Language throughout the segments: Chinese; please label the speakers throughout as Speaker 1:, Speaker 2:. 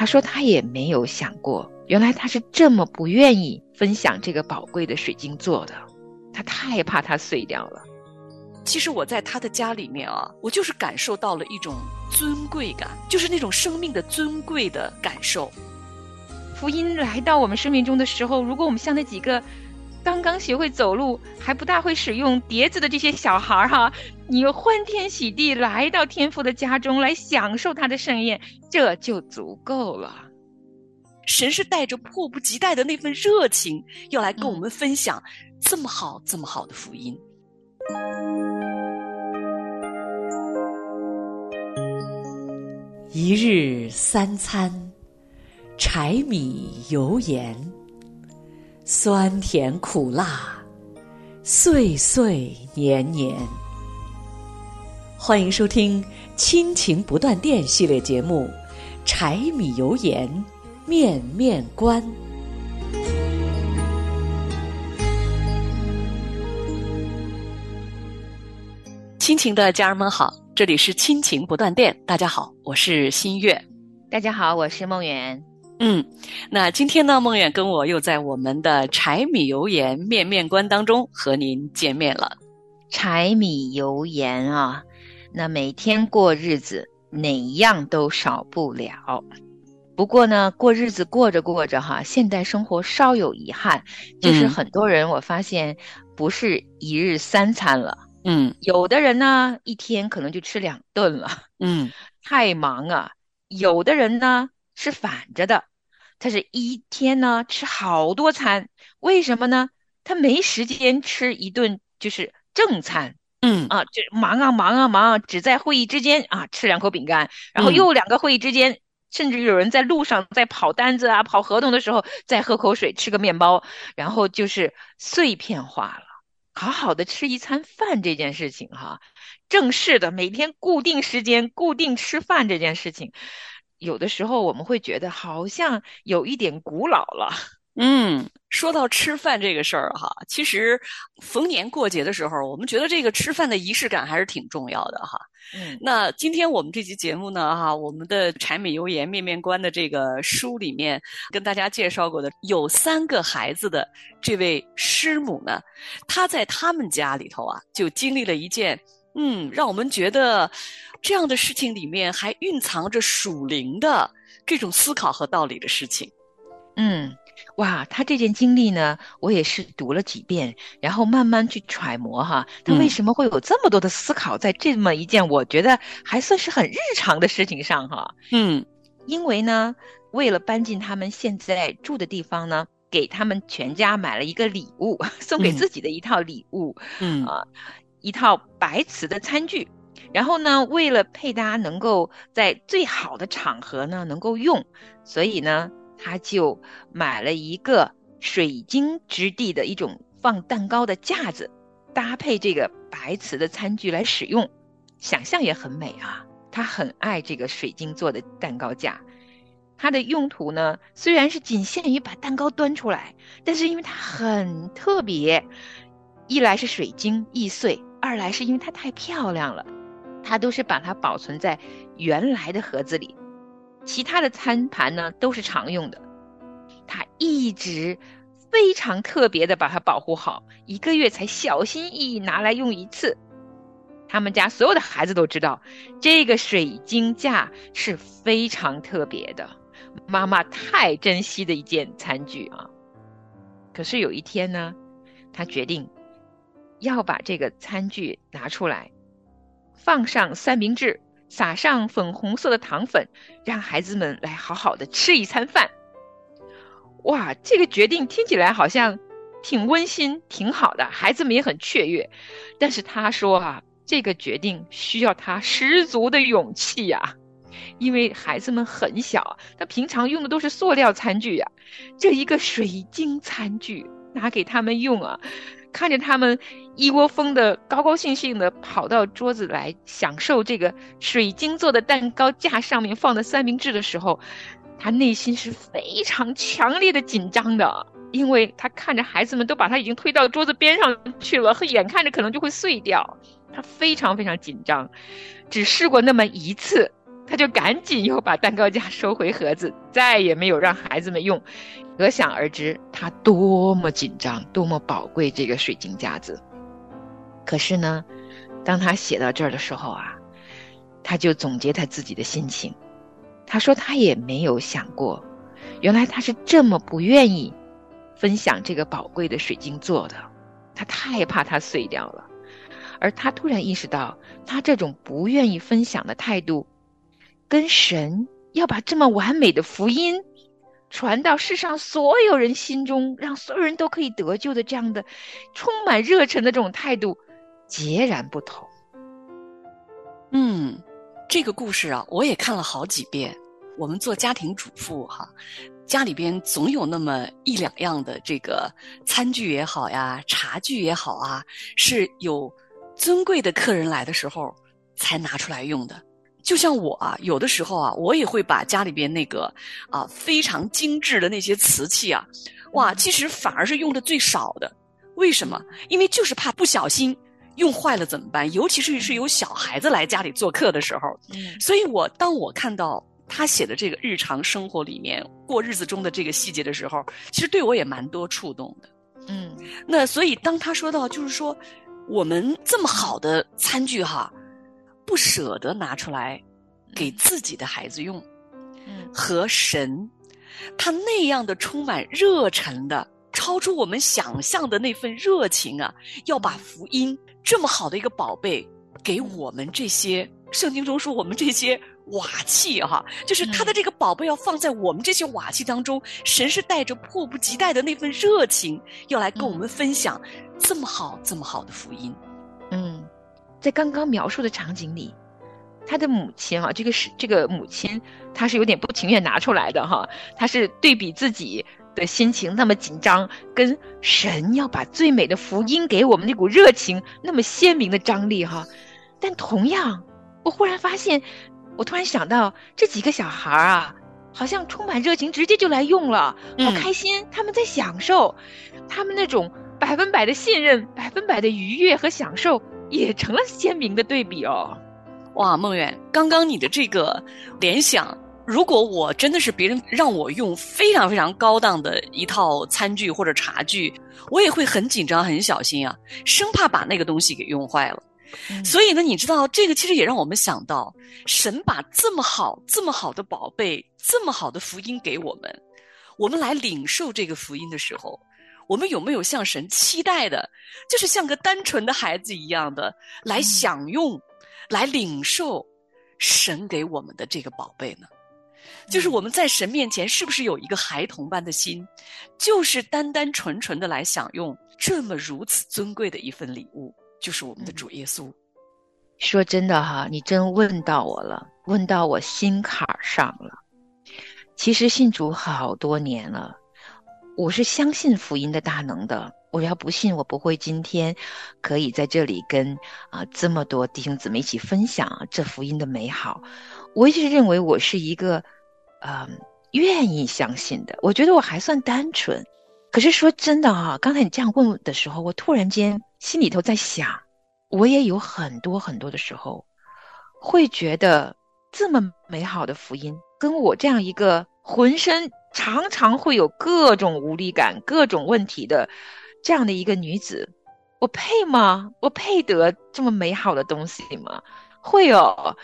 Speaker 1: 他说他也没有想过，原来他是这么不愿意分享这个宝贵的水晶做的，他太怕它碎掉了。
Speaker 2: 其实我在他的家里面啊，我就是感受到了一种尊贵感，就是那种生命的尊贵的感受。
Speaker 1: 福音来到我们生命中的时候，如果我们像那几个刚刚学会走路还不大会使用碟子的这些小孩儿哈，你欢天喜地来到天父的家中来享受他的盛宴，这就足够了。
Speaker 2: 神是带着迫不及待的那份热情，要来跟我们分享这么好、这么好的福音。
Speaker 3: 一日三餐。柴米油盐，酸甜苦辣，岁岁年年。欢迎收听《亲情不断电》系列节目《柴米油盐面面观》。
Speaker 2: 亲情的家人们好，这里是亲情不断电，大家好，我是新月。
Speaker 1: 大家好，我是梦圆。
Speaker 2: 嗯，那今天呢，梦远跟我又在我们的柴米油盐面面观当中和您见面了。
Speaker 1: 柴米油盐啊，那每天过日子哪样都少不了。不过呢，过日子过着过着哈，现代生活稍有遗憾，就是很多人我发现不是一日三餐了。
Speaker 2: 嗯，
Speaker 1: 有的人呢，一天可能就吃两顿了。
Speaker 2: 嗯，
Speaker 1: 太忙啊。有的人呢是反着的。他是一天呢吃好多餐，为什么呢？他没时间吃一顿就是正餐，
Speaker 2: 嗯
Speaker 1: 啊，就忙啊忙啊忙，啊，只在会议之间啊吃两口饼干，然后又两个会议之间，甚至有人在路上在跑单子啊、跑合同的时候再喝口水、吃个面包，然后就是碎片化了。好好的吃一餐饭这件事情哈，正式的每天固定时间固定吃饭这件事情。有的时候我们会觉得好像有一点古老了。
Speaker 2: 嗯，说到吃饭这个事儿哈，其实逢年过节的时候，我们觉得这个吃饭的仪式感还是挺重要的哈。
Speaker 1: 嗯，
Speaker 2: 那今天我们这期节目呢，哈，我们的柴米油盐面面观的这个书里面跟大家介绍过的有三个孩子的这位师母呢，她在他们家里头啊，就经历了一件嗯，让我们觉得。这样的事情里面还蕴藏着属灵的这种思考和道理的事情。
Speaker 1: 嗯，哇，他这件经历呢，我也是读了几遍，然后慢慢去揣摩哈，他为什么会有这么多的思考在这么一件我觉得还算是很日常的事情上哈。
Speaker 2: 嗯，
Speaker 1: 因为呢，为了搬进他们现在住的地方呢，给他们全家买了一个礼物，送给自己的一套礼物。
Speaker 2: 嗯
Speaker 1: 啊，一套白瓷的餐具。然后呢，为了配搭能够在最好的场合呢能够用，所以呢，他就买了一个水晶质地的一种放蛋糕的架子，搭配这个白瓷的餐具来使用，想象也很美啊。他很爱这个水晶做的蛋糕架，它的用途呢虽然是仅限于把蛋糕端出来，但是因为它很特别，一来是水晶易碎，二来是因为它太漂亮了。他都是把它保存在原来的盒子里，其他的餐盘呢都是常用的。他一直非常特别的把它保护好，一个月才小心翼翼拿来用一次。他们家所有的孩子都知道，这个水晶架是非常特别的，妈妈太珍惜的一件餐具啊。可是有一天呢，他决定要把这个餐具拿出来。放上三明治，撒上粉红色的糖粉，让孩子们来好好的吃一餐饭。哇，这个决定听起来好像挺温馨、挺好的，孩子们也很雀跃。但是他说啊，这个决定需要他十足的勇气呀，因为孩子们很小，他平常用的都是塑料餐具呀，这一个水晶餐具拿给他们用啊。看着他们一窝蜂的高高兴兴的跑到桌子来享受这个水晶做的蛋糕架上面放的三明治的时候，他内心是非常强烈的紧张的，因为他看着孩子们都把他已经推到桌子边上去了，眼看着可能就会碎掉，他非常非常紧张。只试过那么一次，他就赶紧又把蛋糕架收回盒子，再也没有让孩子们用。可想而知，他多么紧张，多么宝贵这个水晶架子。可是呢，当他写到这儿的时候啊，他就总结他自己的心情。他说他也没有想过，原来他是这么不愿意分享这个宝贵的水晶做的，他太怕它碎掉了。而他突然意识到，他这种不愿意分享的态度。跟神要把这么完美的福音传到世上所有人心中，让所有人都可以得救的这样的充满热忱的这种态度截然不同。
Speaker 2: 嗯，这个故事啊，我也看了好几遍。我们做家庭主妇哈，家里边总有那么一两样的这个餐具也好呀，茶具也好啊，是有尊贵的客人来的时候才拿出来用的。就像我啊，有的时候啊，我也会把家里边那个啊非常精致的那些瓷器啊，哇，其实反而是用的最少的。为什么？因为就是怕不小心用坏了怎么办？尤其是是有小孩子来家里做客的时候。嗯，所以我当我看到他写的这个日常生活里面过日子中的这个细节的时候，其实对我也蛮多触动的。
Speaker 1: 嗯，
Speaker 2: 那所以当他说到就是说我们这么好的餐具哈。不舍得拿出来给自己的孩子用，
Speaker 1: 嗯，
Speaker 2: 和神，他那样的充满热忱的，超出我们想象的那份热情啊，要把福音这么好的一个宝贝给我们这些圣经中说我们这些瓦器哈，就是他的这个宝贝要放在我们这些瓦器当中，神是带着迫不及待的那份热情要来跟我们分享这么好这么好的福音，
Speaker 1: 嗯。在刚刚描述的场景里，他的母亲啊，这个是这个母亲，她是有点不情愿拿出来的哈。她是对比自己的心情那么紧张，跟神要把最美的福音给我们那股热情那么鲜明的张力哈。但同样，我忽然发现，我突然想到这几个小孩啊，好像充满热情，直接就来用了，好开心，他们在享受，他们那种百分百的信任、百分百的愉悦和享受。也成了鲜明的对比哦，
Speaker 2: 哇，梦远，刚刚你的这个联想，如果我真的是别人让我用非常非常高档的一套餐具或者茶具，我也会很紧张、很小心啊，生怕把那个东西给用坏了。所以呢，你知道，这个其实也让我们想到，神把这么好、这么好的宝贝、这么好的福音给我们，我们来领受这个福音的时候。我们有没有像神期待的，就是像个单纯的孩子一样的来享用、来领受神给我们的这个宝贝呢？就是我们在神面前是不是有一个孩童般的心，就是单单纯纯的来享用这么如此尊贵的一份礼物，就是我们的主耶稣。
Speaker 1: 说真的哈，你真问到我了，问到我心坎儿上了。其实信主好多年了。我是相信福音的大能的。我要不信，我不会今天可以在这里跟啊这么多弟兄姊妹一起分享这福音的美好。我一直认为我是一个，嗯，愿意相信的。我觉得我还算单纯。可是说真的啊，刚才你这样问的时候，我突然间心里头在想，我也有很多很多的时候，会觉得这么美好的福音，跟我这样一个浑身。常常会有各种无力感、各种问题的这样的一个女子，我配吗？我配得这么美好的东西吗？会哦，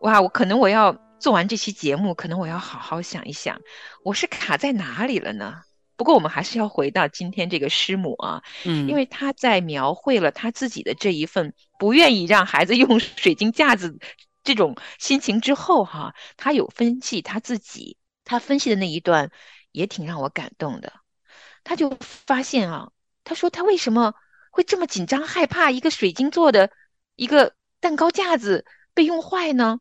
Speaker 1: 哇！我可能我要做完这期节目，可能我要好好想一想，我是卡在哪里了呢？不过我们还是要回到今天这个师母啊，
Speaker 2: 嗯，
Speaker 1: 因为她在描绘了她自己的这一份不愿意让孩子用水晶架子这种心情之后，哈，她有分析她自己。他分析的那一段也挺让我感动的，他就发现啊，他说他为什么会这么紧张害怕一个水晶做的一个蛋糕架子被用坏呢？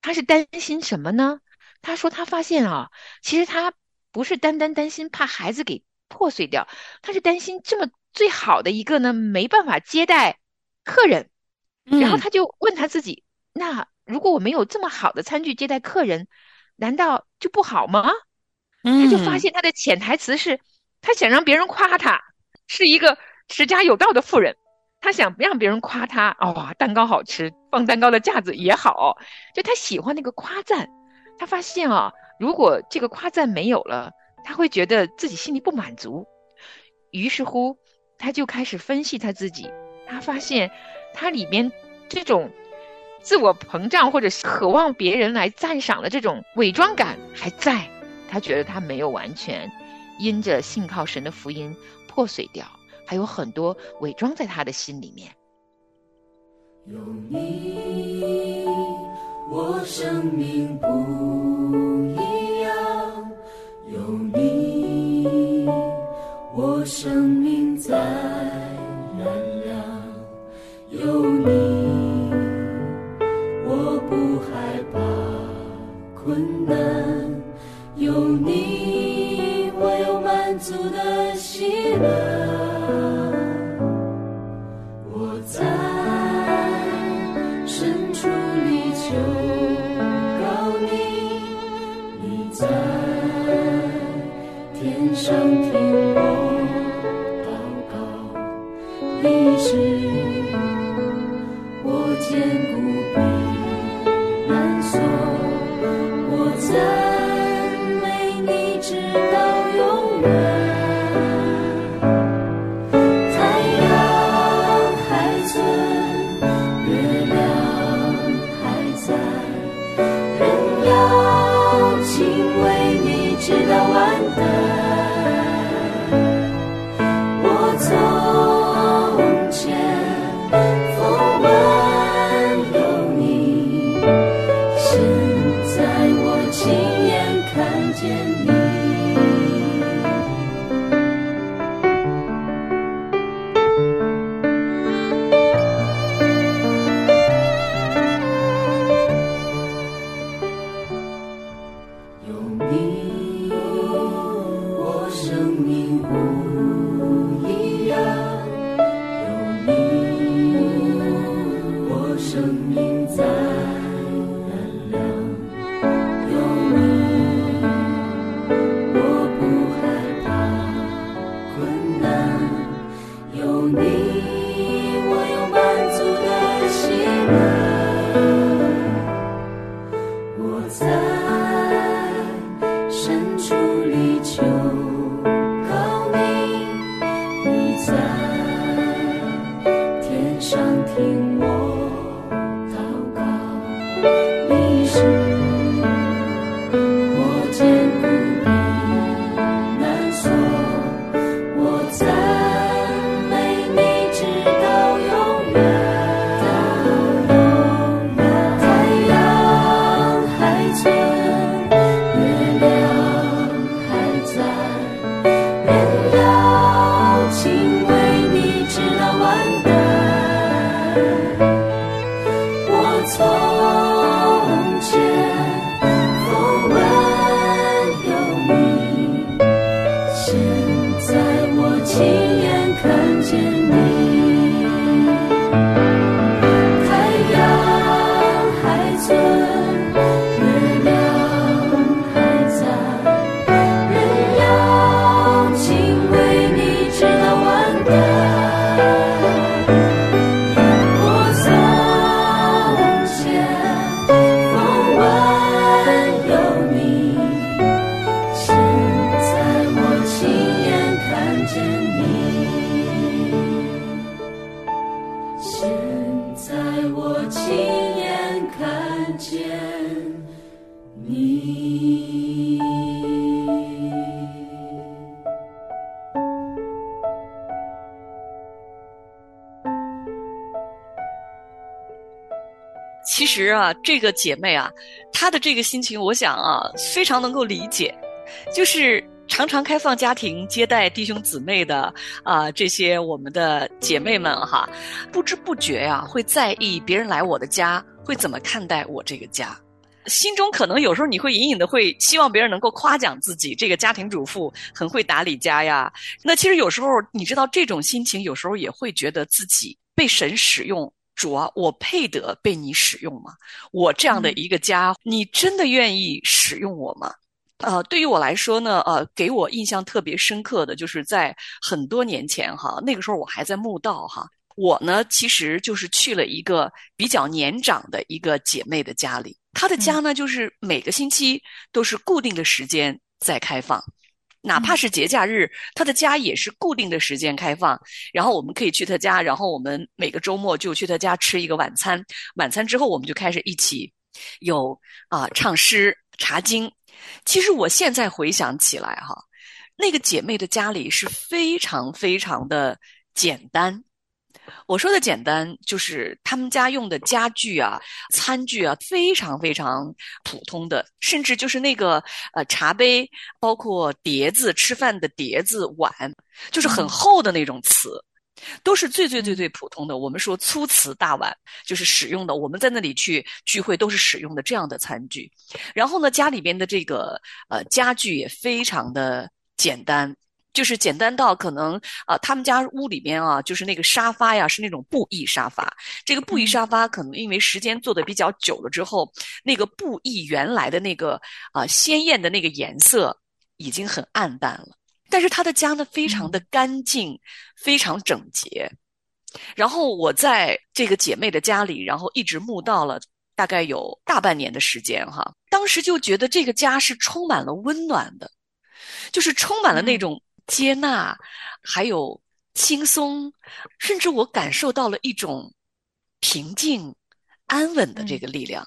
Speaker 1: 他是担心什么呢？他说他发现啊，其实他不是单单担心怕孩子给破碎掉，他是担心这么最好的一个呢没办法接待客人，然后他就问他自己，那如果我没有这么好的餐具接待客人？难道就不好吗？他就发现他的潜台词是，他想让别人夸他是一个持家有道的富人，他想让别人夸他，哦，蛋糕好吃，放蛋糕的架子也好，就他喜欢那个夸赞。他发现啊，如果这个夸赞没有了，他会觉得自己心里不满足。于是乎，他就开始分析他自己。他发现，他里面这种自我膨胀或者渴望别人来赞赏的这种伪装感还在。他觉得他没有完全因着信靠神的福音破碎掉，还有很多伪装在他的心里面。
Speaker 2: 有你，我生命不一样；有你，我生命在困难。有你，我有满足的喜乐。
Speaker 4: 其实啊，这个姐妹啊，她的这个心情，我想啊，非常能够理解，就是常常开放家庭接待弟兄姊妹的啊，这些我们的姐妹们哈，不知不觉呀，会在意别人来我的家会怎么看待我这个家，心中可能有时候你会隐隐的会希望别人能够夸奖自己这个家庭主妇很会打理家呀。那其实有时候你知道这种心情，有时候也会觉得自己被神使用。主啊，我配得被你使用吗？我这样的一个家，你真的愿意使用我吗？呃，对于我来说呢，呃，给我印象特别深刻的就是在很多年前哈，那个时候我还在墓道哈，
Speaker 2: 我呢，其实就是去了一个比较年长的一个姐妹的家里，她的家呢，就是每个星期都是固定的时间在开放，哪怕是节假日，他的家也是固定的时间开放。然后我们可以去他家，然后我们每个周末就去他家吃一个晚餐。晚餐之后，我们就开始一起有啊唱诗、查经。其实我现在回想起来，哈，那个姐妹的家里是非常非常的简单。我说的简单，就是他们家用的家具啊、餐具啊，非常非常普通的，甚至就是那个呃茶杯，包括碟子、吃饭的碟子、碗，就是很厚的那种瓷，都是最最最最普通的。我们说粗瓷大碗，就是使用的。我们在那里去聚会都是使用的这样的餐具。然后呢，家里边的这个呃家具也非常的简单。就是简单到可能啊，他们家屋里面啊，就是那个沙发呀，是那种布艺沙发。这个布艺沙发可能因为时间做的比较久了之后，那个布艺原来的那个啊鲜艳的那个颜色已经很暗淡了。但是他的家呢，非常的干净，非常整洁。然后我在这个姐妹的家里，然后一直慕到了大概有大半年的时间哈。当时就觉得这个家是充满了温暖的，就是充满了那种。接纳，还有轻松，甚至我感受到了一种平静、安稳的这个力量，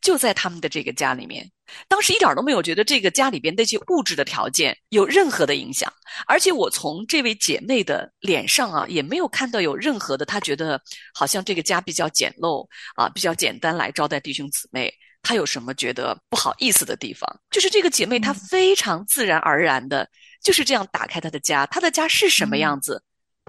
Speaker 2: 就在他们的这个家里面。当时一点都没有觉得这个家里边那些物质的条件有任何的影响，而且我从这位姐妹的脸上啊，也没有看到有任何的她觉得好像这个家比较简陋啊，比较简单来招待弟兄姊妹，她有什么觉得不好意思的地方？就是这个姐妹她非常自然而然的。就是这样打开他的家，他的家是什么样子，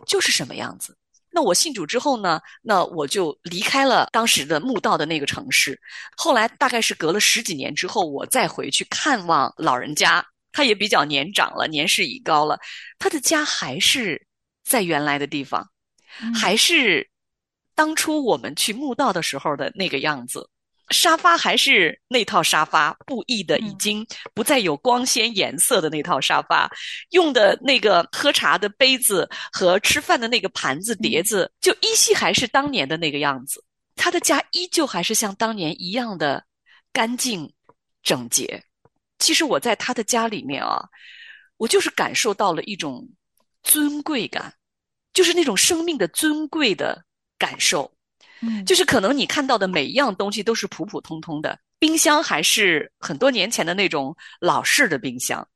Speaker 2: 就是什么样子。那我信主之后呢，那我就离开了当时的墓道的那个城市。后来大概是隔了十几年之后，我再回去看望老人家，他也比较年长了，年事已高了，他的家还是在原来的地方，还是当初我们去墓道的时候的那个样子。沙发还是那套沙发，布艺的已经不再有光鲜颜色的那套沙发，用的那个喝茶的杯子和吃饭的那个盘子碟子，就依稀还是当年的那个样子。他的家依旧还是像当年一样的干净整洁。其实我在他的家里面啊，我就是感受到了一种尊贵感，就是那种生命的尊贵的感受。
Speaker 1: 嗯，
Speaker 2: 就是可能你看到的每一样东西都是普普通通的，冰箱还是很多年前的那种老式的冰箱，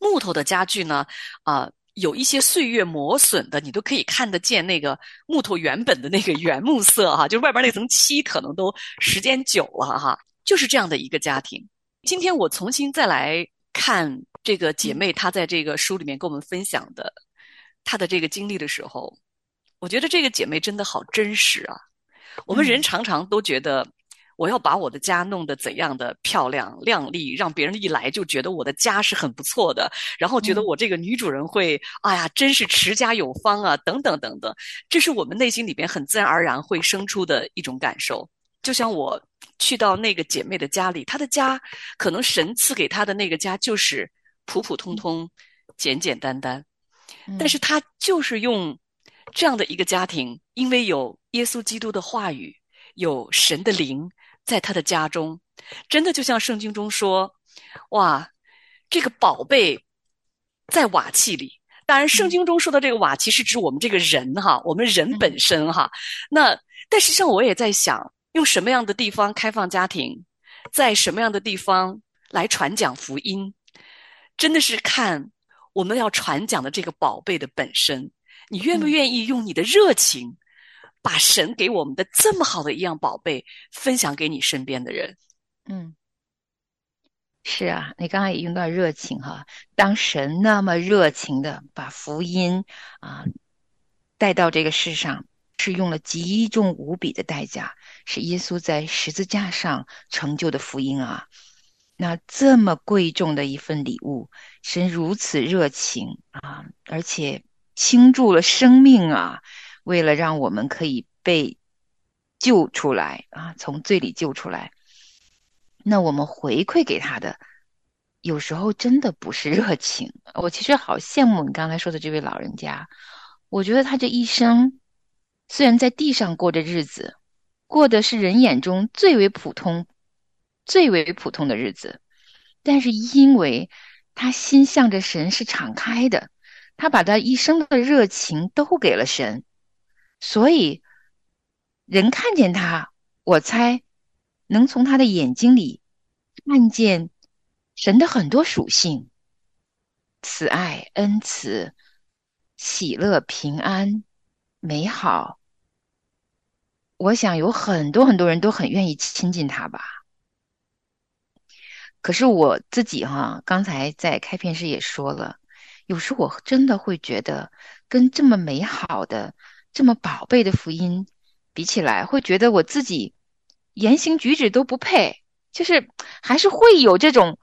Speaker 2: 木头的家具呢，啊，有一些岁月磨损的，你都可以看得见那个木头原本的那个原木色哈，就是外边那层漆可能都时间久了哈，就是这样的一个家庭。今天我重新再来看这个姐妹她在这个书里面跟我们分享的她的这个经历的时候，我觉得这个姐妹真的好真实啊。我们人常常都觉得，我要把我的家弄得怎样的漂亮亮丽，让别人一来就觉得我的家是很不错的，然后觉得我这个女主人会，哎呀，真是持家有方啊，等等等等，这是我们内心里边很自然而然会生出的一种感受。就像我去到那个姐妹的家里，她的家可能神赐给她的那个家就是普普通通、简简单单，但是她就是用这样的一个家庭，因为有。耶稣基督的话语，有神的灵在他的家中，真的就像圣经中说：“哇，这个宝贝在瓦器里。”当然，圣经中说的这个瓦器是指我们这个人哈，我们人本身哈。那但实际上，我也在想，用什么样的地方开放家庭，在什么样的地方来传讲福音，真的是看我们要传讲的这个宝贝的本身，你愿不愿意用你的热情。把神给我们的这么好的一样宝贝分享给你身边的人，
Speaker 1: 嗯，是啊，你刚才也用到热情哈。当神那么热情的把福音啊带到这个世上，是用了极重无比的代价，是耶稣在十字架上成就的福音啊。那这么贵重的一份礼物，神如此热情啊，而且倾注了生命啊。为了让我们可以被救出来啊，从罪里救出来，那我们回馈给他的，有时候真的不是热情。我其实好羡慕你刚才说的这位老人家，我觉得他这一生虽然在地上过着日子，过的是人眼中最为普通、最为普通的日子，但是因为他心向着神是敞开的，他把他一生的热情都给了神，所以人看见他，我猜能从他的眼睛里看见神的很多属性：慈爱、恩慈、喜乐、平安。美好，我想有很多很多人都很愿意亲近他吧。可是我自己哈，刚才在开篇时也说了，有时我真的会觉得，跟这么美好的、这么宝贝的福音比起来，会觉得我自己言行举止都不配，就是还是会有这种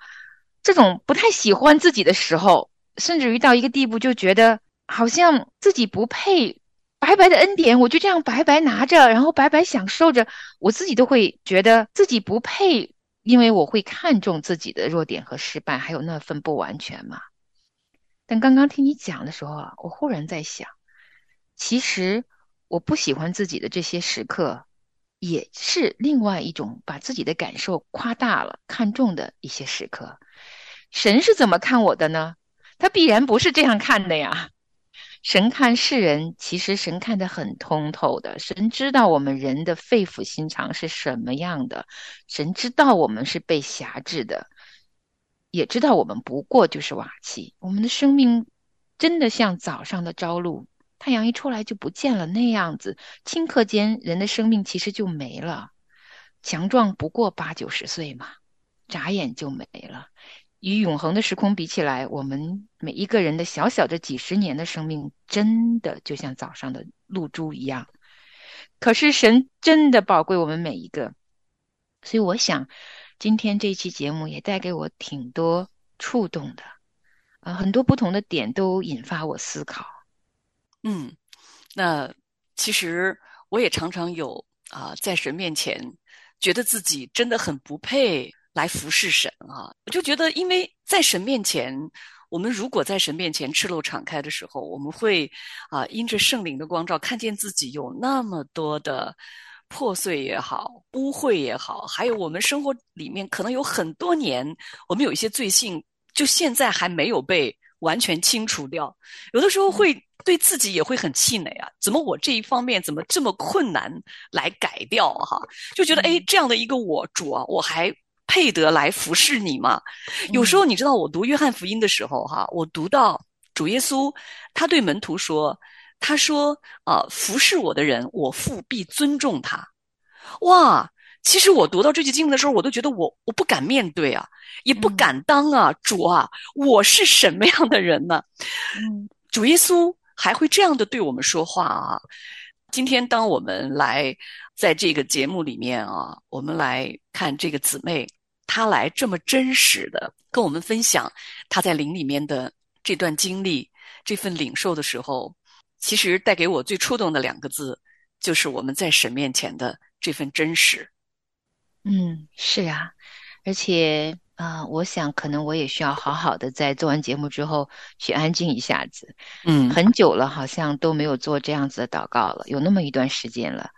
Speaker 1: 这种不太喜欢自己的时候，甚至于到一个地步，就觉得好像自己不配。白白的恩典，我就这样白白拿着，然后白白享受着，我自己都会觉得自己不配，因为我会看重自己的弱点和失败，还有那份不完全嘛。但刚刚听你讲的时候啊，我忽然在想，其实我不喜欢自己的这些时刻，也是另外一种把自己的感受夸大了、看重的一些时刻。神是怎么看我的呢？他必然不是这样看的呀。神看世人，其实神看得很通透的。神知道我们人的肺腑心肠是什么样的，神知道我们是被辖制的，也知道我们不过就是瓦器。我们的生命真的像早上的朝露，太阳一出来就不见了那样子，顷刻间人的生命其实就没了。强壮不过八九十岁嘛，眨眼就没了。与永恒的时空比起来，我们每一个人的小小的几十年的生命，真的就像早上的露珠一样。可是神真的宝贵我们每一个，所以我想，今天这期节目也带给我挺多触动的，啊，很多不同的点都引发我思考。
Speaker 2: 嗯，那其实我也常常有啊，在神面前觉得自己真的很不配。来服侍神啊！我就觉得，因为在神面前，我们如果在神面前赤露敞开的时候，我们会啊，因着圣灵的光照，看见自己有那么多的破碎也好、污秽也好，还有我们生活里面可能有很多年，我们有一些罪性，就现在还没有被完全清除掉。有的时候会对自己也会很气馁啊！怎么我这一方面怎么这么困难来改掉哈？就觉得哎，这样的一个我主啊，我还。配得来服侍你吗？有时候你知道，我读约翰福音的时候，哈，我读到主耶稣他对门徒说：“他说啊，服侍我的人，我父必尊重他。”哇！其实我读到这句经文的时候，我都觉得我我不敢面对啊，也不敢当啊，主啊，我是什么样的人呢？嗯，主耶稣还会这样的对我们说话啊！今天当我们来在这个节目里面啊，我们来看这个姊妹。她来这么真实的跟我们分享她在灵里面的这段经历，这份领受的时候，其实带给我最触动的两个字，就是我们在神面前的这份真实。
Speaker 1: 嗯，是啊，而且啊，我想可能我也需要好好的在做完节目之后去安静一下子。
Speaker 2: 嗯，
Speaker 1: 很久了，好像都没有做这样子的祷告了，有那么一段时间了。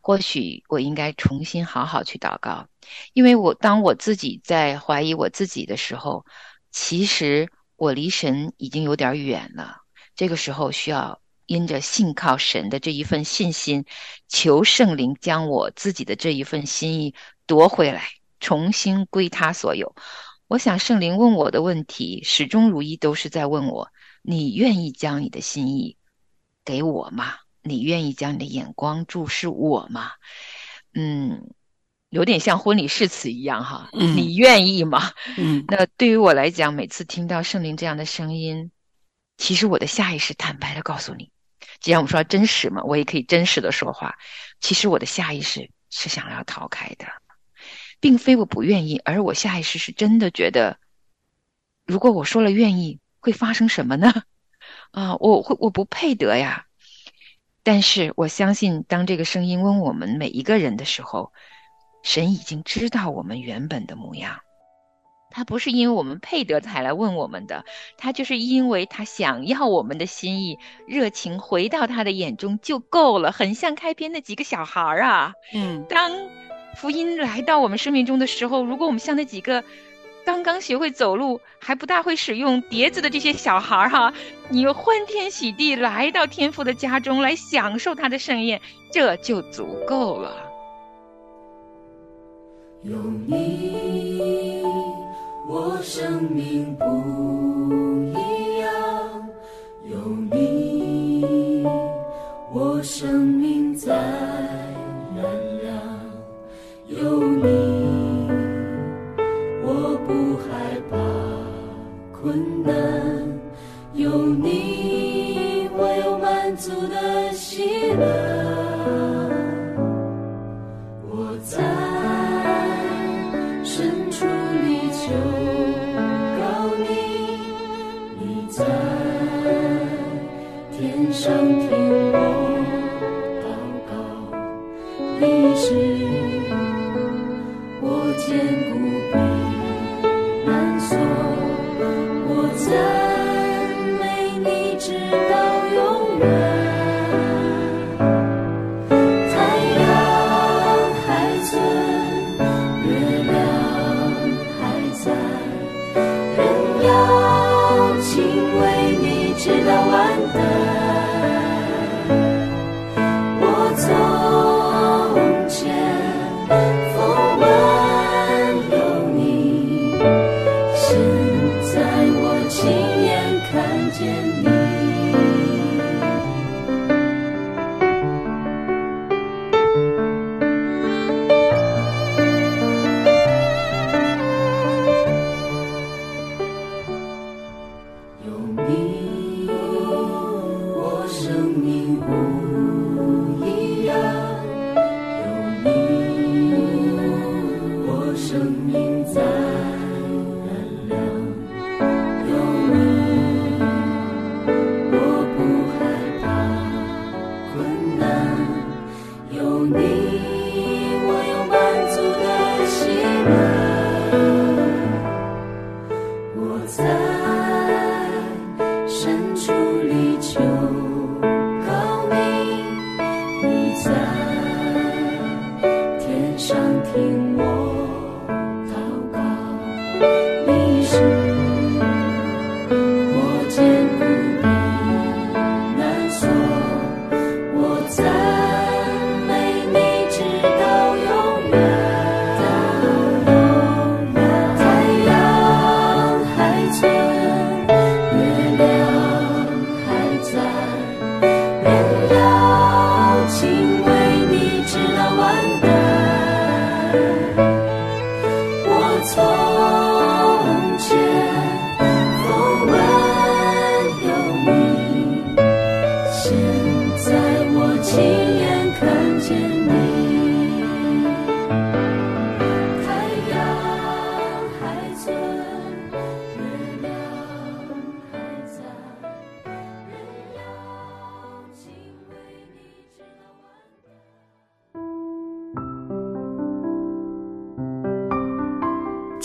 Speaker 1: 或许我应该重新好好去祷告，因为我当我自己在怀疑我自己的时候，其实我离神已经有点远了。这个时候需要因着信靠神的这一份信心，求圣灵将我自己的这一份心意夺回来，重新归他所有。我想圣灵问我的问题始终如一，都是在问我：你愿意将你的心意给我吗？你愿意将你的眼光注视我吗？嗯，有点像婚礼誓词一样哈。你愿意吗？
Speaker 2: 嗯，
Speaker 1: 那对于我来讲，每次听到圣灵这样的声音，其实我的下意识坦白的告诉你，既然我们说真实嘛，我也可以真实的说话。其实我的下意识是想要逃开的，并非我不愿意，而我下意识是真的觉得，如果我说了愿意，会发生什么呢？啊，我会我不配得呀。但是我相信，当这个声音问我们每一个人的时候，神已经知道我们原本的模样。他不是因为我们配得才来问我们的，他就是因为他想要我们的心意，热情回到他的眼中就够了，很像开篇那几个小孩儿啊。
Speaker 5: 嗯
Speaker 1: 当福音来到我们生命中的时候，如果我们像那几个刚刚学会走路还不大会使用碟子的这些小孩儿哈，你欢天喜地来到天父的家中来享受他的盛宴，这就足够了。
Speaker 2: 有你，我生命不一样；有你，我生命在燃亮；有你，我不害怕困难；有你，我有满足的喜乐。